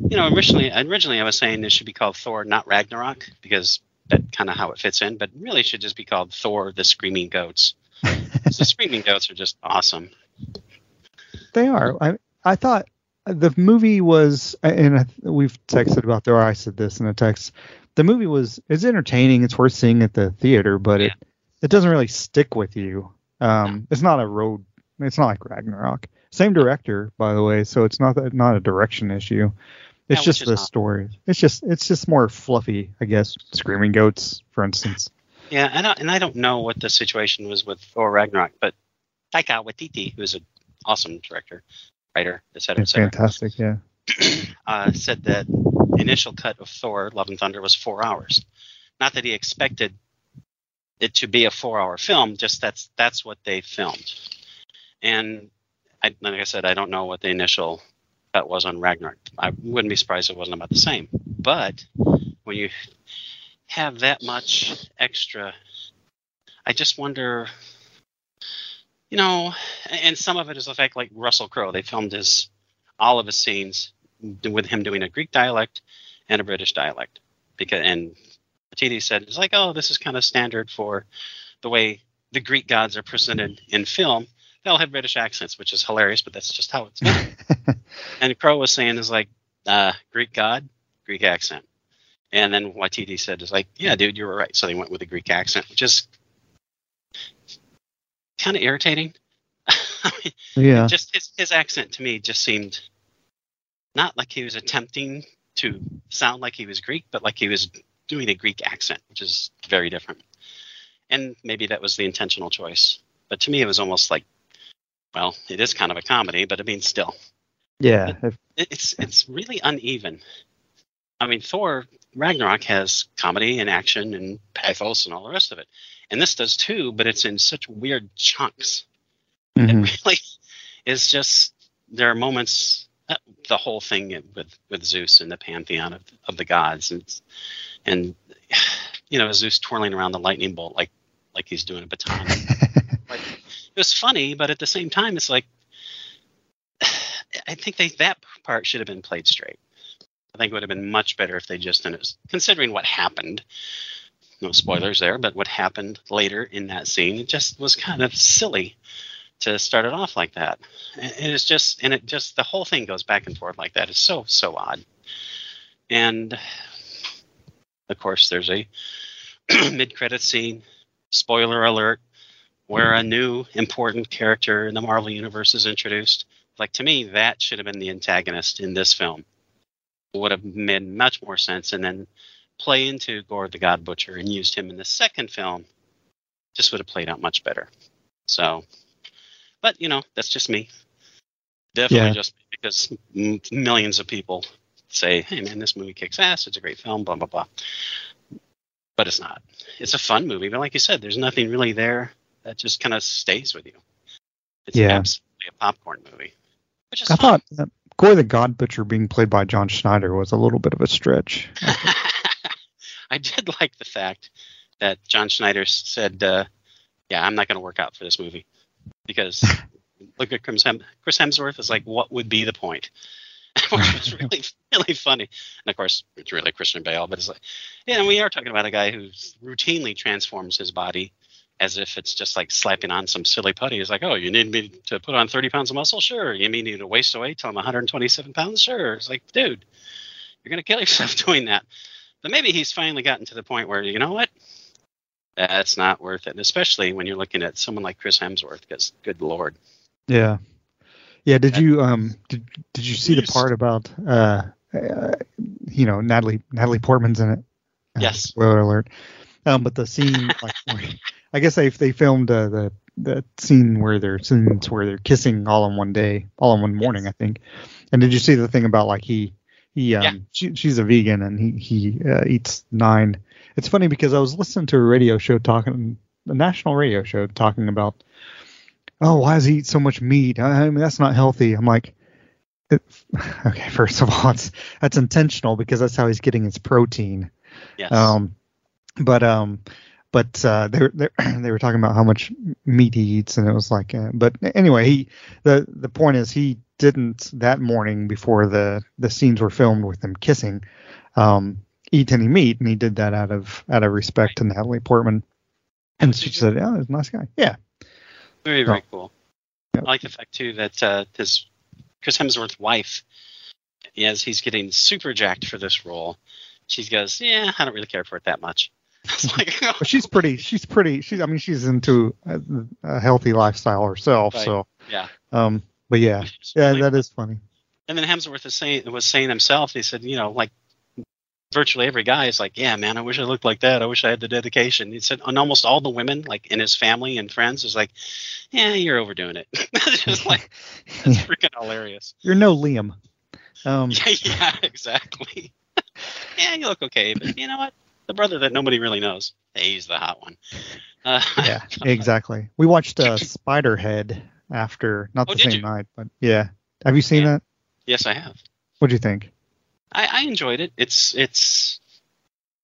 you know, originally originally I was saying it should be called Thor, not Ragnarok, because that kind of how it fits in. But really, it should just be called Thor: The Screaming Goats. the Screaming Goats are just awesome. They are. I I thought the movie was, and I, we've texted about there. I said this in a text. The movie was it's entertaining. It's worth seeing at the theater, but it it doesn't really stick with you. Um, it's not a road. It's not like Ragnarok. Same director, by the way, so it's not that not a direction issue. It's Yeah, just the not- story. It's just it's just more fluffy, I guess. Screaming goats, for instance. Yeah, and I, and I don't know what the situation was with Thor Ragnarok, but Taika Waititi, who's an awesome director, writer, etc., cetera, et fantastic. Yeah. uh, said that initial cut of Thor: Love and Thunder was four hours. Not that he expected it to be a four-hour film, just that's that's what they filmed. And I, like I said, I don't know what the initial cut was on Ragnarok. I wouldn't be surprised if it wasn't about the same. But when you have that much extra, I just wonder. You know, and some of it is the fact, like Russell Crowe, they filmed his all of his scenes with him doing a Greek dialect and a British dialect. Because and TD said it's like, oh, this is kind of standard for the way the Greek gods are presented in film. They all have British accents, which is hilarious, but that's just how it's done. and Crowe was saying is like, uh, Greek god, Greek accent. And then Waititi said is like, yeah, dude, you were right. So they went with a Greek accent, which is kind of irritating. I mean, yeah. just his, his accent to me just seemed not like he was attempting to sound like he was Greek, but like he was doing a Greek accent, which is very different. And maybe that was the intentional choice. But to me, it was almost like, well, it is kind of a comedy, but I mean, still, Yeah. It, it's it's really uneven. I mean, Thor Ragnarok has comedy and action and pathos and all the rest of it, and this does too, but it's in such weird chunks mhm. it really is just there are moments the whole thing with with Zeus and the pantheon of of the gods and and you know Zeus twirling around the lightning bolt like like he's doing a baton. like, it was funny, but at the same time, it's like I think they that part should have been played straight. I think it would have been much better if they just and it was, considering what happened. No spoilers there, but what happened later in that scene, it just was kind of silly to start it off like that. And it's just, and it just, the whole thing goes back and forth like that. It's so, so odd. And of course, there's a mid credit scene, spoiler alert, where a new important character in the Marvel Universe is introduced. Like, to me, that should have been the antagonist in this film. Would have made much more sense. And then play into Gorr the God Butcher and used him in the second film, just would have played out much better. So, but you know, that's just me. Definitely Yeah. just because millions of people say, "Hey, man, this movie kicks ass. It's a great film." Blah blah blah. But it's not. It's a fun movie, but like you said, there's nothing really there that just kind of stays with you. It's Yeah. absolutely a popcorn movie, which is I fun. thought Gorr the God Butcher being played by John Schneider was a little bit of a stretch. I did like the fact that John Schneider said, uh, "Yeah, I'm not going to work out for this movie because look at Chris, Hem- Chris Hemsworth is like, what would be the point?" Which was really really funny. And of course, it's really Christian Bale, but it's like, yeah, and we are talking about a guy who routinely transforms his body as if it's just like slapping on some silly putty. He's like, oh, you need me to put on 30 pounds of muscle? Sure. You mean me to waste away till I'm 127 pounds? Sure. It's like, dude, you're going to kill yourself doing that. But maybe he's finally gotten to the point where, you know what? That's not worth it. And especially when you're looking at someone like Chris Hemsworth, because good Lord. Yeah. Yeah. Did you um did did you see the part about uh, uh you know Natalie Natalie Portman's in it? Uh, Yes. Spoiler alert. Um, but the scene like where- I guess they they filmed uh, the the scene where they're scenes where they're kissing all in one day, all in one morning, I think. And did you see the thing about like he he um Yeah. she, she's a vegan and he he uh, eats nine. It's funny because I was listening to a radio show talking a national radio show talking about oh why does he eat so much meat? I, I mean that's not healthy. I'm like it, okay, first of all, it's that's intentional because that's how he's getting his protein. Yes. Um, but um, but uh, they were they, they were talking about how much meat he eats, and it was like, uh, but anyway, he the the point is he didn't that morning before the the scenes were filmed with them kissing, um, eat any meat, and he did that out of out of respect to Natalie Portman, and she said, "Yeah, he's a nice guy." Yeah, Very, very cool. I like the fact too that uh, his Chris Hemsworth's wife, as he's getting super jacked for this role, she goes, "Yeah, I don't really care for it that much." Like, she's pretty. She's pretty. She's I mean she's into a, a healthy lifestyle herself. Right. So yeah, um, but yeah, yeah, really that is funny. And then Hemsworth is saying was saying himself. He said, you know, like virtually every guy is like, yeah, man, I wish I looked like that. I wish I had the dedication. He said, and almost all the women, like in his family and friends, is like, yeah, you're overdoing it. It's just like it's freaking hilarious. You're no Liam. Um, Yeah, yeah, exactly. yeah, you look okay, but you know what? The brother that nobody really knows, he's the hot one. Uh, yeah, exactly. We watched uh, Spiderhead after, not Oh, the same you? night, but yeah. Have you seen Yeah. that? yes, I have. What do you think? I, I enjoyed it. It's it's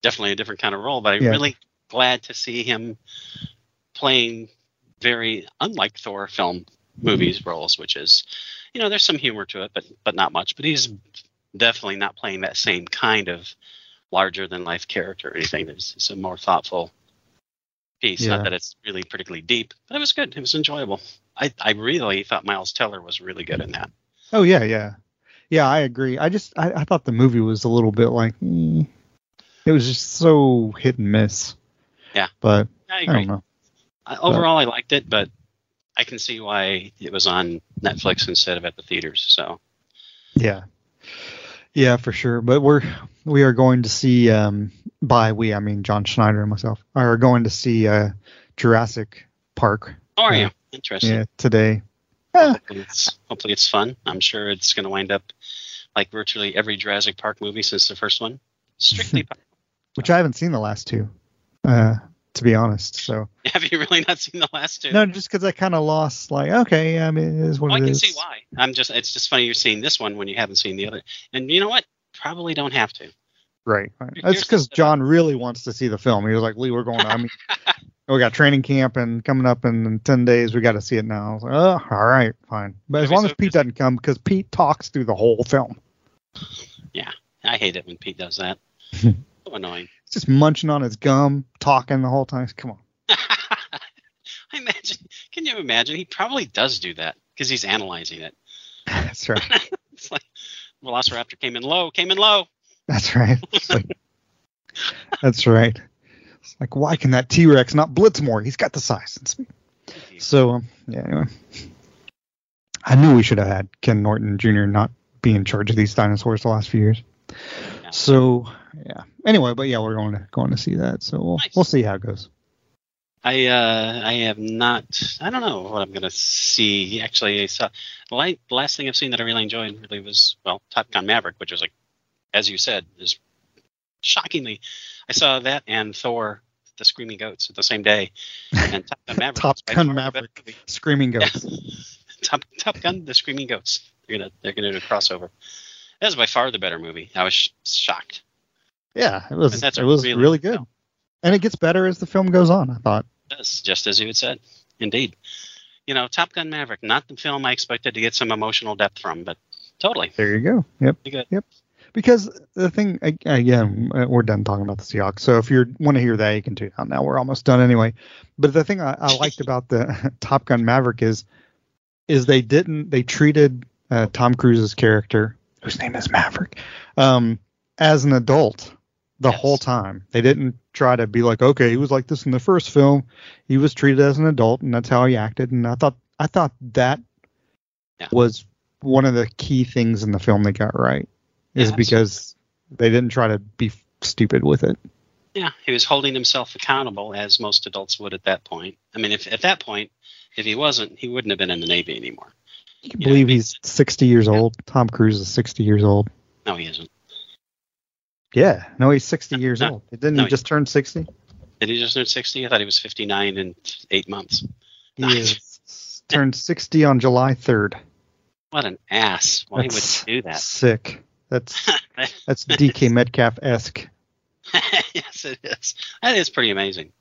definitely a different kind of role, but I'm Yeah. really glad to see him playing very unlike Thor film movies mm-hmm. roles, which is, you know, there's some humor to it, but but not much. But he's definitely not playing that same kind of larger than life character or anything. It's, it's a more thoughtful piece. Yeah. Not that it's really particularly deep, but it was good. It was enjoyable. I, I really thought Miles Teller was really good in that. Oh yeah, yeah, yeah. I agree. I just I, I thought the movie was a little bit like eh, it was just so hit and miss. Yeah. But I I don't know. I- overall, I liked it, but I can see why it was on Netflix instead of at the theaters. So Yeah. Yeah, for sure. But we're we are going to see um by we I mean John Schneider and myself are going to see uh Jurassic Park how are Yeah. you? Interesting. yeah today. Hopefully, it's, hopefully it's fun. I'm sure it's going to wind up like virtually every Jurassic Park movie since the first one. Strictly. which I haven't seen the last two. Uh to be honest. So Have you really not seen the last two? no, just because I kind of lost. Like, okay, I mean, it is what Well, I it can is. see why. I'm just. It's just funny you're seeing this one when you haven't seen the other. And you know what? Probably don't have to. Right. right. That's because. John really wants to see the film. He was like, Lee, we're going. I mean, we got training camp and coming up in, in ten days. We got to see it now. I was like, oh, all right, fine. But as long so as Pete doesn't come, because Pete talks through the whole film. Yeah, I hate it when Pete does that. so annoying. He's just munching on his gum, talking the whole time. Come on. I imagine. Can you imagine? He probably does do that because he's analyzing it. That's right. It's like Velociraptor came in low, came in low. That's right. Like- that's right. It's like, why can that T Rex not blitz more? He's got the size. So, um, yeah, anyway. I knew we should have had Ken Norton Jr. not be in charge of these dinosaurs the last few years. Yeah. So, yeah. Anyway, but yeah, we're going to going to see that. So we'll Nice. we'll see how it goes. I uh I have not. I don't know what I'm gonna see. Actually, I saw the last thing I've seen that I really enjoyed really was well Top Gun Maverick, which was like, as you said, is shockingly. I saw that and Thor: The Screaming Goats at the same day, and Top Gun Maverick. Top Gun the Maverick. Screaming Yeah. goats. Top Top Gun: The Screaming Goats. They're gonna they're gonna do a crossover. That was by far the better movie. I was sh- shocked. Yeah, it was it was really really, good film. and it gets better as the film goes on. I thought. It does just as you had said. Indeed. You know, Top Gun Maverick, not the film I expected to get some emotional depth from, but totally. There you go. Yep. Good. Yep. Because the thing, again, uh, we're done talking about the Seahawks. So if you want to hear that, you can tune out now. We're almost done anyway. But the thing I, I liked about the Top Gun Maverick is, is they didn't they treated uh, Tom Cruise's character, whose name is Maverick, um, as an adult the Yes. whole time. They didn't try to be like, okay, he was like this in the first film. He was treated as an adult, and that's how he acted. And I thought I thought that Yeah. was one of the key things in the film they got right is Yeah, because they didn't try to be stupid with it. Yeah, he was holding himself accountable as most adults would at that point. I mean, if at that point, if he wasn't, he wouldn't have been in the Navy anymore. You can Yeah, believe mean- he's 60 years old. Tom Cruise is 60 years old. No, he isn't. Yeah, no, he's 60 years No, old. Didn't no, he just turn 60? Did he just turn 60? I thought he was 59 in eight months. He is turned 60 on July 3rd. What an ass. Why That's would he do that? Sick. That's that's DK Metcalf esque. yes, it is. That is pretty amazing.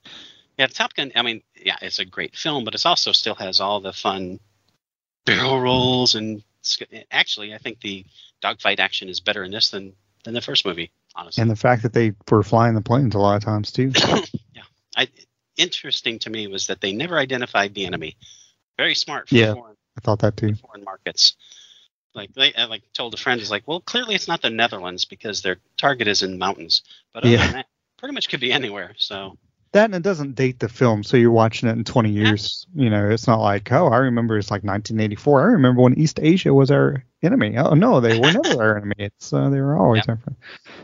Yeah, Top Gun. I mean, yeah, it's a great film, but it also still has all the fun barrel rolls and actually, I think the dogfight action is better in this than than the first movie. Honestly, And the fact that they were flying the planes a lot of times too. Yeah, I, interesting to me was that they never identified the enemy. Very smart for Yeah. foreign, I thought that too. foreign markets. Like they I, like told a friend is like, well, clearly it's not the Netherlands because their target is in mountains. But other Yeah. than that, pretty much could be anywhere. So That and it doesn't date the film, so you're watching it in 20 years. You know, it's not like, oh, I remember it's like 1984. I remember when East Asia was our enemy. Oh no, they were never our enemy. It's uh, they were always our friend.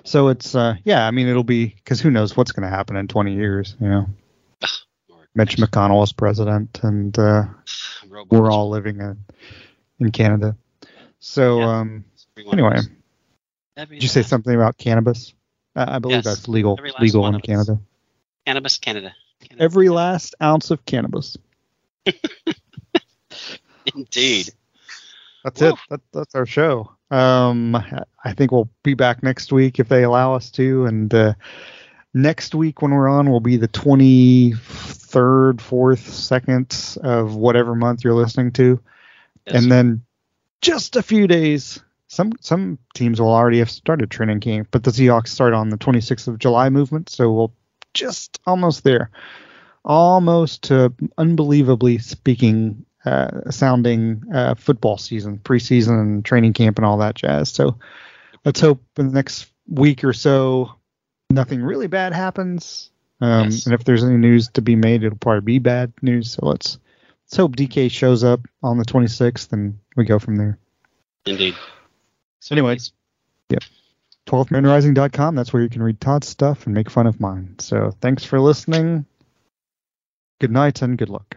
So it's uh, yeah, I mean, it'll be because who knows what's going to happen in 20 years. You know, Mitch McConnell is president, and uh, we're all living in in Canada. So Yeah. um, anyway. Every did you say last- something about cannabis? Uh, I believe Yes, that's legal legal in of us. Canada. Cannabis Canada. Canada. Every last ounce of cannabis. Indeed. That's Woo. it. That, that's our show. Um, I think we'll be back next week if they allow us to. And uh, next week when we're on will be the 23rd, 4th, 2nd of whatever month you're listening to. Yes. And then just a few days. Some some teams will already have started training camp, but the Seahawks start on the 26th of July movement, so we'll just almost there, almost to unbelievably speaking, uh, sounding uh, football season, preseason, and training camp, and all that jazz. So let's hope in the next week or so nothing really bad happens. Um, Yes. And if there's any news to be made, it'll probably be bad news. So let's let's hope DK shows up on the 26th, and we go from there. Indeed. So Anyways. 12thmanrising.com. That's where you can read Todd's stuff and make fun of mine. So thanks for listening. Good night and good luck.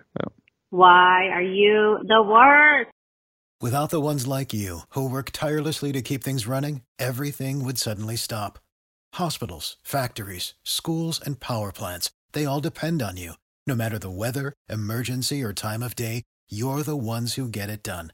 Why are you the worst? Without the ones like you, who work tirelessly to keep things running, everything would suddenly stop. Hospitals, factories, schools, and power plants, they all depend on you. No matter the weather, emergency, or time of day, you're the ones who get it done.